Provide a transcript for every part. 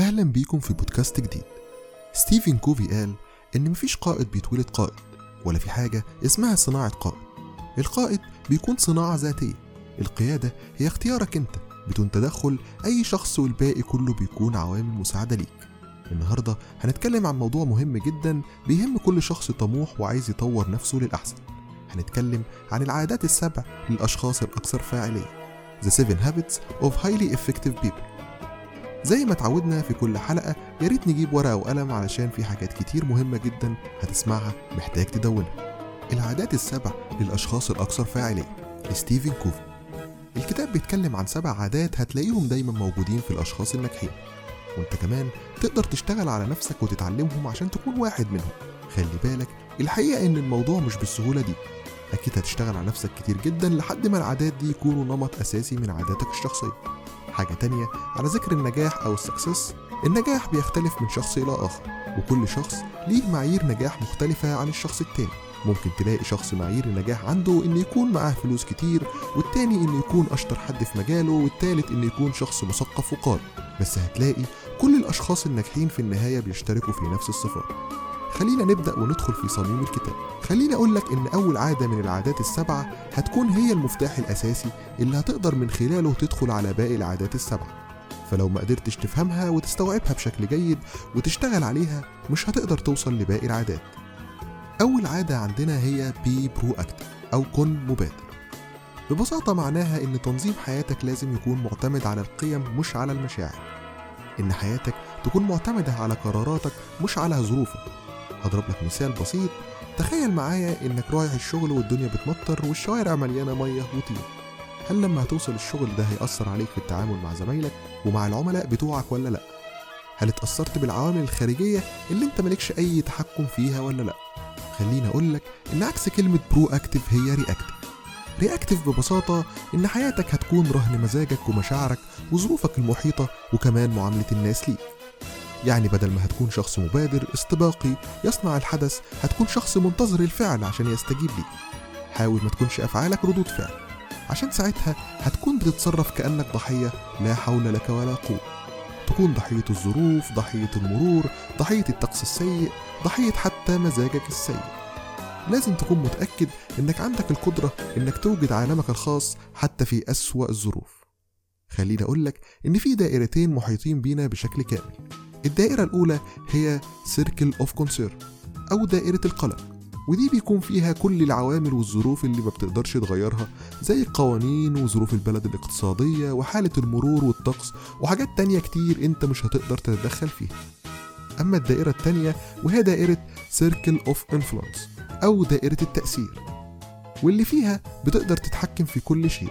أهلا بيكم في بودكاست جديد. ستيفن كوفي قال إن مفيش قائد بيتولد قائد ولا في حاجة اسمها صناعة قائد. القائد بيكون صناعة ذاتية. القيادة هي اختيارك أنت بدون تدخل أي شخص والباقي كله بيكون عوامل مساعدة ليك. النهاردة هنتكلم عن موضوع مهم جدا بيهم كل شخص طموح وعايز يطور نفسه للأحسن. هنتكلم عن العادات السبع للأشخاص الأكثر فاعلية. The 7 Habits of Highly Effective People. زي ما اتعودنا في كل حلقة يا ريت نجيب ورقة وقلم علشان في حاجات كتير مهمة جدا هتسمعها محتاج تدونها. العادات السبع للأشخاص الأكثر فاعلية لستيفن كوفي الكتاب بيتكلم عن سبع عادات هتلاقيهم دايما موجودين في الأشخاص الناجحين. وانت كمان تقدر تشتغل على نفسك وتتعلمهم عشان تكون واحد منهم. خلي بالك الحقيقة إن الموضوع مش بالسهولة دي. أكيد هتشتغل على نفسك كتير جدا لحد ما العادات دي يكونوا نمط أساسي من عاداتك الشخصية. حاجة تانية على ذكر النجاح أو السكسس النجاح بيختلف من شخص إلى آخر وكل شخص ليه معايير نجاح مختلفة عن الشخص التاني. ممكن تلاقي شخص معايير النجاح عنده إن يكون معاه فلوس كتير والتاني إنه يكون أشطر حد في مجاله والتالت إنه يكون شخص مثقف وقارئ بس هتلاقي كل الأشخاص الناجحين في النهاية بيشتركوا في نفس الصفات. خلينا نبدأ وندخل في صميم الكتاب. خليني أقول لك إن أول عادة من العادات السبعة هتكون هي المفتاح الأساسي اللي هتقدر من خلاله تدخل على باقي العادات السبعة. فلو ما قدرتش تفهمها وتستوعبها بشكل جيد وتشتغل عليها مش هتقدر توصل لباقي العادات. أول عادة عندنا هي بي برو أكتف أو كن مبادر. ببساطة معناها إن تنظيم حياتك لازم يكون معتمد على القيم مش على المشاعر. إن حياتك تكون معتمدة على قراراتك مش على ظروفك. هضرب لك مثال بسيط تخيل معايا إنك رايح الشغل والدنيا بتمطر والشوارع مليانة مية وطين هل لما هتوصل الشغل ده هيأثر عليك في التعامل مع زمايلك ومع العملاء بتوعك ولا لأ؟ هل اتأثرت بالعوامل الخارجية اللي أنت مالكش أي تحكم فيها ولا لأ؟ خليني أقول لك إن عكس كلمة proactive هي reactive reactive ببساطة إن حياتك هتكون رهن مزاجك ومشاعرك وظروفك المحيطة وكمان معاملة الناس ليك يعني بدل ما هتكون شخص مبادر استباقي يصنع الحدث هتكون شخص منتظر الفعل عشان يستجيب ليه. حاول ما تكونش أفعالك ردود فعل. عشان ساعتها هتكون بتتصرف كأنك ضحية لا حول لك ولا قوة. تكون ضحية الظروف ضحية المرور ضحية الطقس السيء ضحية حتى مزاجك السيء. لازم تكون متأكد إنك عندك القدرة إنك توجد عالمك الخاص حتى في أسوأ الظروف. خليني أقولك إن في دائرتين محيطين بينا بشكل كامل. الدائرة الأولى هي circle of concern أو دائرة القلق ودي بيكون فيها كل العوامل والظروف اللي ما بتقدرش تغيرها زي القوانين وظروف البلد الاقتصادية وحالة المرور والطقس وحاجات تانية كتير أنت مش هتقدر تتدخل فيها. أما الدائرة التانية وهي دائرة circle of influence أو دائرة التأثير واللي فيها بتقدر تتحكم في كل شيء.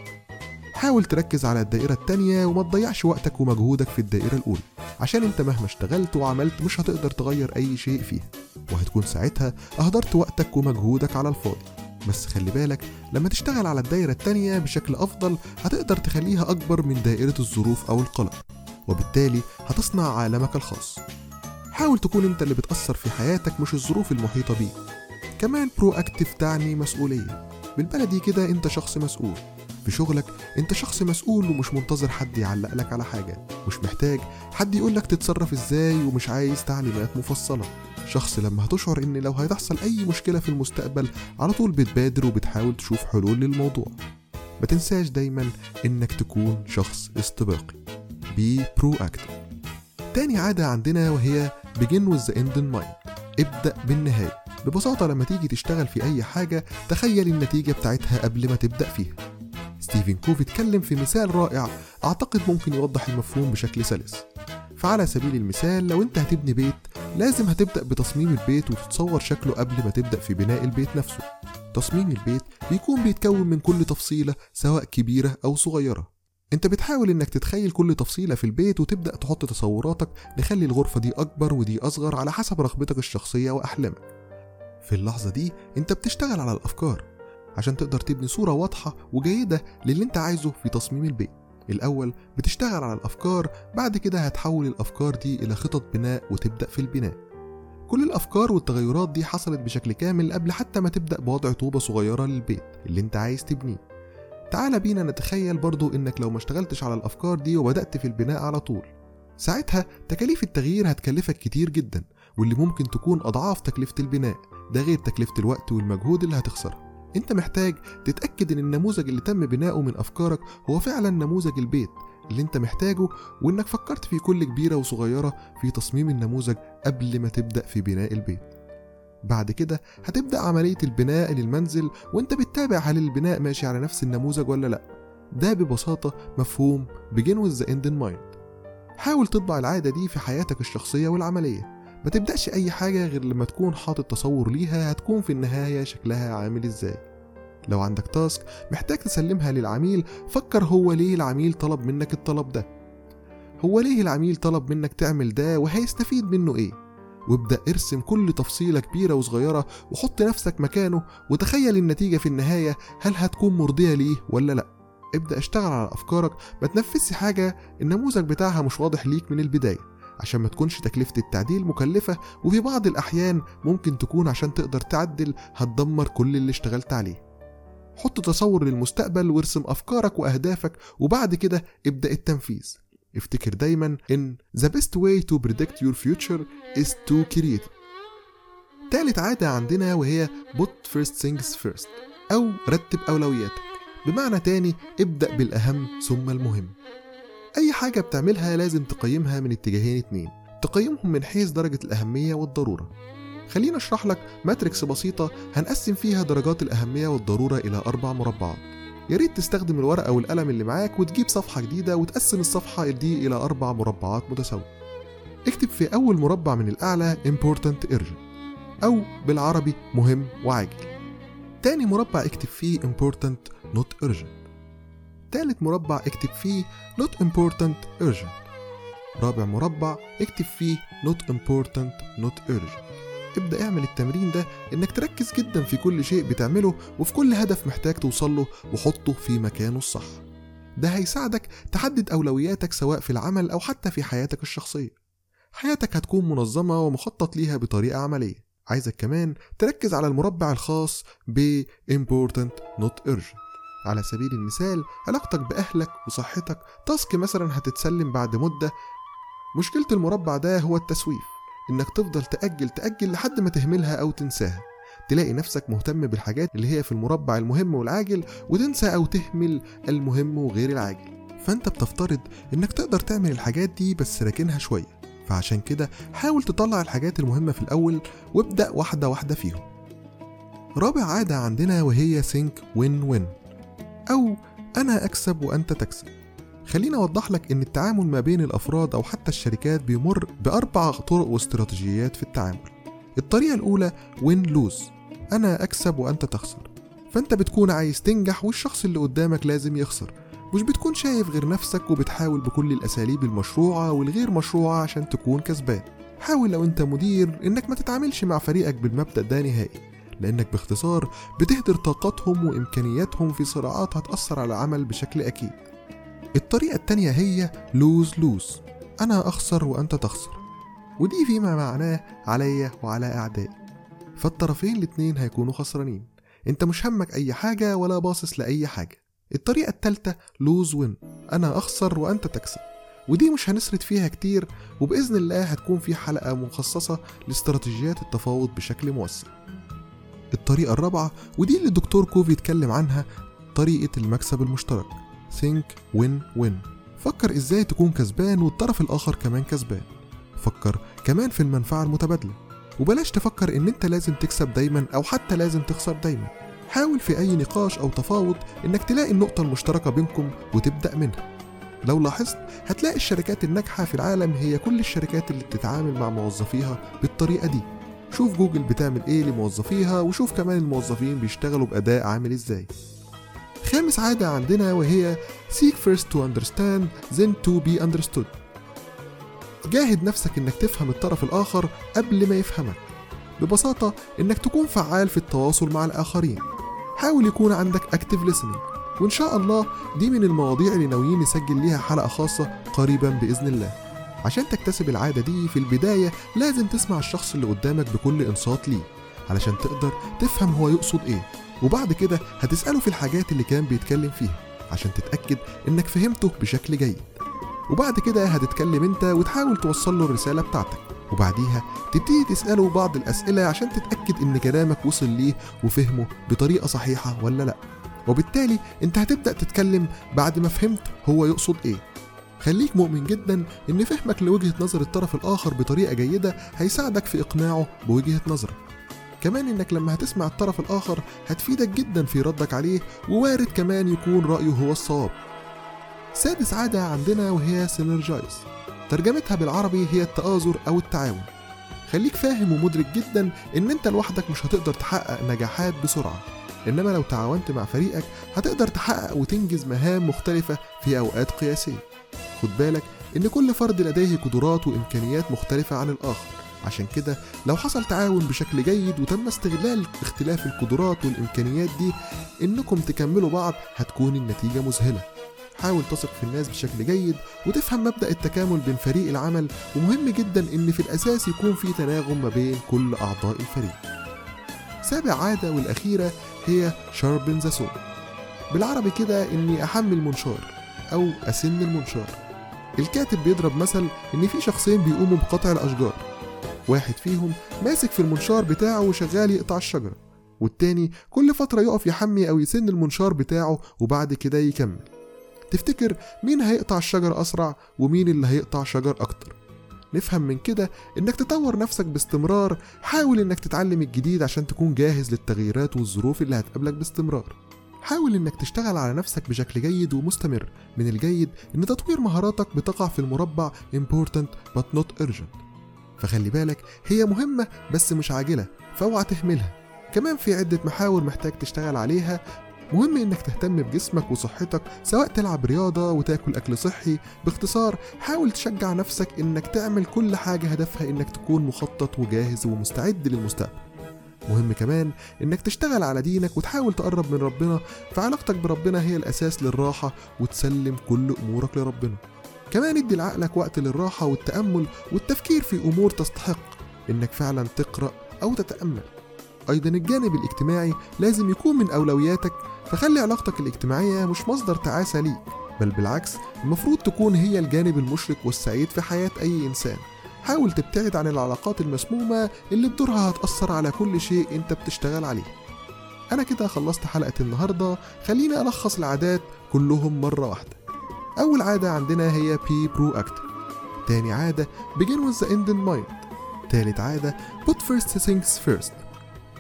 حاول تركز على الدائرة التانية وما تضيعش وقتك ومجهودك في الدائرة الأولى. عشان انت مهما اشتغلت وعملت مش هتقدر تغير أي شيء فيها وهتكون ساعتها أهدرت وقتك ومجهودك على الفاضي. بس خلي بالك لما تشتغل على الدائرة التانية بشكل أفضل هتقدر تخليها أكبر من دائرة الظروف أو القلق وبالتالي هتصنع عالمك الخاص. حاول تكون انت اللي بتأثر في حياتك مش الظروف المحيطة بيك. كمان برو أكتف تعني مسؤولية. بالبلدي كده انت شخص مسؤول. في شغلك انت شخص مسؤول ومش منتظر حد يعلق لك على حاجة. مش محتاج حد يقولك تتصرف إزاي ومش عايز تعليمات مفصلة. شخص لما هتشعر ان لو هتحصل اي مشكلة في المستقبل على طول بتبادر وبتحاول تشوف حلول للموضوع. ما تنساش دايما انك تكون شخص استباقي. be proactive تاني عادة عندنا وهي begin with the end in mind. ابدأ بالنهاية. ببساطة لما تيجي تشتغل في أي حاجة تخيل النتيجة بتاعتها قبل ما تبدأ فيها. ستيفن كوفي اتكلم في مثال رائع أعتقد ممكن يوضح المفهوم بشكل سلس. فعلى سبيل المثال لو أنت هتبني بيت لازم هتبدأ بتصميم البيت وتتصور شكله قبل ما تبدأ في بناء البيت نفسه. تصميم البيت بيكون بيتكون من كل تفصيلة سواء كبيرة أو صغيرة. أنت بتحاول إنك تتخيل كل تفصيلة في البيت وتبدأ تحط تصوراتك. نخلي الغرفة دي أكبر ودي أصغر على حسب رغبتك الشخصية وأحلامك. في اللحظة دي أنت بتشتغل على الأفكار. عشان تقدر تبني صورة واضحة وجيدة للي انت عايزه في تصميم البيت. الأول بتشتغل على الأفكار بعد كده هتحول الأفكار دي إلى خطط بناء وتبدأ في البناء. كل الأفكار والتغيرات دي حصلت بشكل كامل قبل حتى ما تبدأ بوضع طوبة صغيرة للبيت اللي انت عايز تبنيه. تعال بينا نتخيل برضو إنك لو ما اشتغلتش على الأفكار دي وبدأت في البناء على طول. ساعتها تكاليف التغيير هتكلفك كتير جدا واللي ممكن تكون أضعاف تكلفة البناء. ده غير تكلفة الوقت والمجهود اللي هتخسرها انت محتاج تتأكد ان النموذج اللي تم بناؤه من أفكارك هو فعلا نموذج البيت. اللي انت محتاجه وانك فكرت في كل كبيرة وصغيرة في تصميم النموذج قبل ما تبدأ في بناء البيت. بعد كده هتبدأ عملية البناء للمنزل وانت بتتابع هل البناء ماشي على نفس النموذج ولا لأ. ده ببساطة مفهوم begin with the end in mind. حاول تطبع العادة دي في حياتك الشخصية والعملية. ما تبدأش أي حاجة غير لما تكون حاطط تصور ليها هتكون في النهاية شكلها عامل إزاي. لو عندك تاسك محتاج تسلمها للعميل فكر هو ليه العميل طلب منك الطلب ده. هو ليه العميل طلب منك تعمل ده وهيستفيد منه إيه؟ وابدأ ارسم كل تفصيلة كبيرة وصغيرة وحط نفسك مكانه وتخيل النتيجة في النهاية هل هتكون مرضية ليه ولا لأ؟ ابدأ اشتغل على أفكارك ما تنفذش حاجة النموذج بتاعها مش واضح ليك من البداية. عشان ما تكونش تكلفة التعديل مكلفة وفي بعض الأحيان ممكن تكون عشان تقدر تعدل هتدمر كل اللي اشتغلت عليه. حط تصور للمستقبل وارسم أفكارك وأهدافك وبعد كده ابدأ التنفيذ. افتكر دايما إن the best way to predict your future is to create تالت عادة عندنا وهي put first things first أو رتب أولوياتك. بمعنى تاني ابدأ بالأهم ثم المهم. أي حاجة بتعملها لازم تقيمها من اتجاهين اتنين. تقيمهم من حيث درجة الأهمية والضرورة. خلينا أشرح لك ماتريكس بسيطة هنقسم فيها درجات الأهمية والضرورة إلى أربع مربعات. يا ريت تستخدم الورقة والقلم اللي معاك وتجيب صفحة جديدة وتقسم الصفحة دي إلى أربع مربعات متساوية. اكتب في أول مربع من الأعلى important urgent أو بالعربي مهم وعاجل تاني مربع اكتب فيه important not urgent تالت مربع اكتب فيه not important urgent. رابع مربع اكتب فيه not important not urgent. ابدأ اعمل التمرين ده إنك تركز جدا في كل شيء بتعمله وفي كل هدف محتاج توصله وحطه في مكانه الصح. ده هيساعدك تحدد أولوياتك سواء في العمل أو حتى في حياتك الشخصية. حياتك هتكون منظمة ومخطط ليها بطريقة عملية. عايزك كمان تركز على المربع الخاص ب important not urgent. على سبيل المثال علاقتك بأهلك وصحتك تاسك مثلا هتتسلم بعد مدة. مشكلة المربع ده هو التسويف إنك تفضل تأجل تأجل لحد ما تهملها أو تنساها. تلاقي نفسك مهتم بالحاجات اللي هي في المربع المهم والعاجل وتنسى أو تهمل المهم وغير العاجل. فأنت بتفترض إنك تقدر تعمل الحاجات دي بس راكنها شوية. فعشان كده حاول تطلع الحاجات المهمة في الأول وابدأ واحدة واحدة فيهم. رابع عادة عندنا وهي think win win أو أنا أكسب وأنت تكسب. خليني أوضح لك إن التعامل ما بين الأفراد أو حتى الشركات بيمر بأربع طرق واستراتيجيات في التعامل. الطريقة الأولى وين لوز أنا أكسب وأنت تخسر. فأنت بتكون عايز تنجح والشخص اللي قدامك لازم يخسر. مش بتكون شايف غير نفسك وبتحاول بكل الأساليب المشروعة والغير مشروعة عشان تكون كسبان. حاول لو أنت مدير إنك ما تتعاملش مع فريقك بالمبدأ ده نهائي. لأنك باختصار بتهدر طاقتهم وإمكانياتهم في صراعات هتأثر على العمل بشكل أكيد. الطريقة التانية هي لوز لوز أنا أخسر وأنت تخسر. ودي فيما معناه عليا وعلى أعدائي. فالطرفين الاتنين هيكونوا خسرانين. أنت مش همك أي حاجة ولا باصص لأي حاجة. الطريقة التالتة لوز وين أنا أخسر وأنت تكسب. ودي مش هنسرد فيها كتير وبإذن الله هتكون في حلقة مخصصة لاستراتيجيات التفاوض بشكل موسع. الطريقة الرابعة ودي اللي الدكتور كوفي اتكلم عنها طريقة المكسب المشترك. think win win. فكر إزاي تكون كسبان والطرف الآخر كمان كسبان. فكر كمان في المنفعة المتبادلة. وبلاش تفكر إن أنت لازم تكسب دايما أو حتى لازم تخسر دايما. حاول في أي نقاش أو تفاوض إنك تلاقي النقطة المشتركة بينكم وتبدأ منها. لو لاحظت هتلاقي الشركات الناجحة في العالم هي كل الشركات اللي بتتعامل مع موظفيها بالطريقة دي. شوف جوجل بتعمل إيه لموظفيها وشوف كمان الموظفين بيشتغلوا بأداء عامل إزاي. خامس عادة عندنا وهي seek first to understand then to be understood. جاهد نفسك إنك تفهم الطرف الآخر قبل ما يفهمك ببساطة إنك تكون فعال في التواصل مع الآخرين. حاول يكون عندك active listening وإن شاء الله دي من المواضيع اللي ناويين نسجل ليها حلقة خاصة قريبا بإذن الله. عشان تكتسب العادة دي في البداية لازم تسمع الشخص اللي قدامك بكل إنصات ليه علشان تقدر تفهم هو يقصد إيه. وبعد كده هتسأله في الحاجات اللي كان بيتكلم فيها عشان تتأكد إنك فهمته بشكل جيد. وبعد كده هتتكلم أنت وتحاول توصل له الرسالة بتاعتك. وبعديها تبتدي تسأله بعض الأسئلة عشان تتأكد إن كلامك وصل ليه وفهمه بطريقة صحيحة ولا لأ. وبالتالي أنت هتبدأ تتكلم بعد ما فهمت هو يقصد إيه. خليك مؤمن جدا إن فهمك لوجهة نظر الطرف الآخر بطريقة جيدة هيساعدك في إقناعه بوجهة نظرك. كمان إنك لما هتسمع الطرف الآخر هتفيدك جدا في ردك عليه ووارد كمان يكون رأيه هو الصواب. سادس عادة عندنا وهي سينرجايز ترجمتها بالعربي هي التآزر أو التعاون. خليك فاهم ومدرك جدا إن أنت لوحدك مش هتقدر تحقق نجاحات بسرعة. إنما لو تعاونت مع فريقك هتقدر تحقق وتنجز مهام مختلفة في أوقات قياسية. خد بالك إن كل فرد لديه قدرات وإمكانيات مختلفة عن الآخر. عشان كده لو حصل تعاون بشكل جيد وتم استغلال اختلاف القدرات والإمكانيات دي إنكم تكملوا بعض هتكون النتيجة مذهلة. حاول تثق في الناس بشكل جيد وتفهم مبدأ التكامل بين فريق العمل ومهم جدا إن في الأساس يكون في تناغم ما بين كل أعضاء الفريق. سابع عادة والأخيرة هي شاربن ذا بالعربي كده إني أحمل منشار أو أسن المنشار. الكاتب بيضرب مثل إن في شخصين بيقوموا بقطع الأشجار. واحد فيهم ماسك في المنشار بتاعه وشغال يقطع الشجرة والتاني كل فترة يقف يحمي أو يسن المنشار بتاعه وبعد كده يكمل. تفتكر مين هيقطع الشجر أسرع ومين اللي هيقطع شجر أكتر؟ نفهم من كده إنك تطور نفسك باستمرار. حاول إنك تتعلم الجديد عشان تكون جاهز للتغييرات والظروف اللي هتقابلك باستمرار. حاول إنك تشتغل على نفسك بشكل جيد ومستمر. من الجيد إن تطوير مهاراتك بتقع في المربع important but not urgent. فخلي بالك هي مهمة بس مش عاجلة فأوعى تهملها. كمان في عدة محاور محتاج تشتغل عليها مهم إنك تهتم بجسمك وصحتك سواء تلعب رياضة وتاكل أكل صحي. باختصار حاول تشجع نفسك إنك تعمل كل حاجة هدفها إنك تكون مخطط وجاهز ومستعد للمستقبل. مهم كمان إنك تشتغل على دينك وتحاول تقرب من ربنا فعلاقتك بربنا هي الأساس للراحة وتسلم كل أمورك لربنا. كمان ادي لعقلك وقت للراحة والتأمل والتفكير في أمور تستحق إنك فعلا تقرأ أو تتأمل. أيضا الجانب الاجتماعي لازم يكون من أولوياتك فخلي علاقتك الاجتماعية مش مصدر تعاسة ليك بل بالعكس المفروض تكون هي الجانب المشرق والسعيد في حياة أي إنسان. حاول تبتعد عن العلاقات المسمومة اللي بدورها هتأثر على كل شيء أنت بتشتغل عليه. أنا كده خلصت حلقة النهاردة خليني ألخص العادات كلهم مرة واحدة. أول عادة عندنا هي بي برو أكتر تاني عادة begin with the end in mind. تالت عادة put first things first.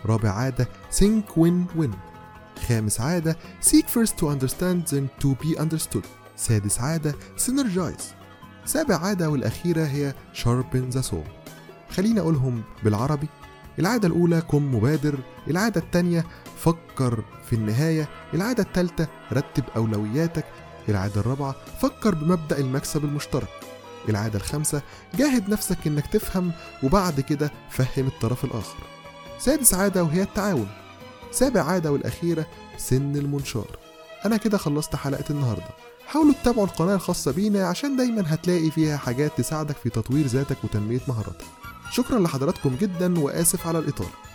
رابع عادة think win win. خامس عادة seek first to understand then to be understood. سادس عادة synergize. سابع عادة والأخيرة هي sharpen the soul خلينا أقولهم بالعربي. العادة الأولى كن مبادر. العادة الثانية فكر في النهاية. العادة الثالثة رتب أولوياتك. العادة الرابعة فكر بمبدأ المكسب المشترك. العادة الخامسة جاهد نفسك إنك تفهم وبعد كده فهم الطرف الآخر. سادس عادة وهي التعاون. سابع عادة والأخيرة سن المنشار. أنا كده خلصت حلقة النهاردة. حاولوا تتابعوا القناة الخاصة بينا عشان دايما هتلاقي فيها حاجات تساعدك في تطوير ذاتك وتنمية مهاراتك. شكرا لحضراتكم جدا وآسف على الإطالة.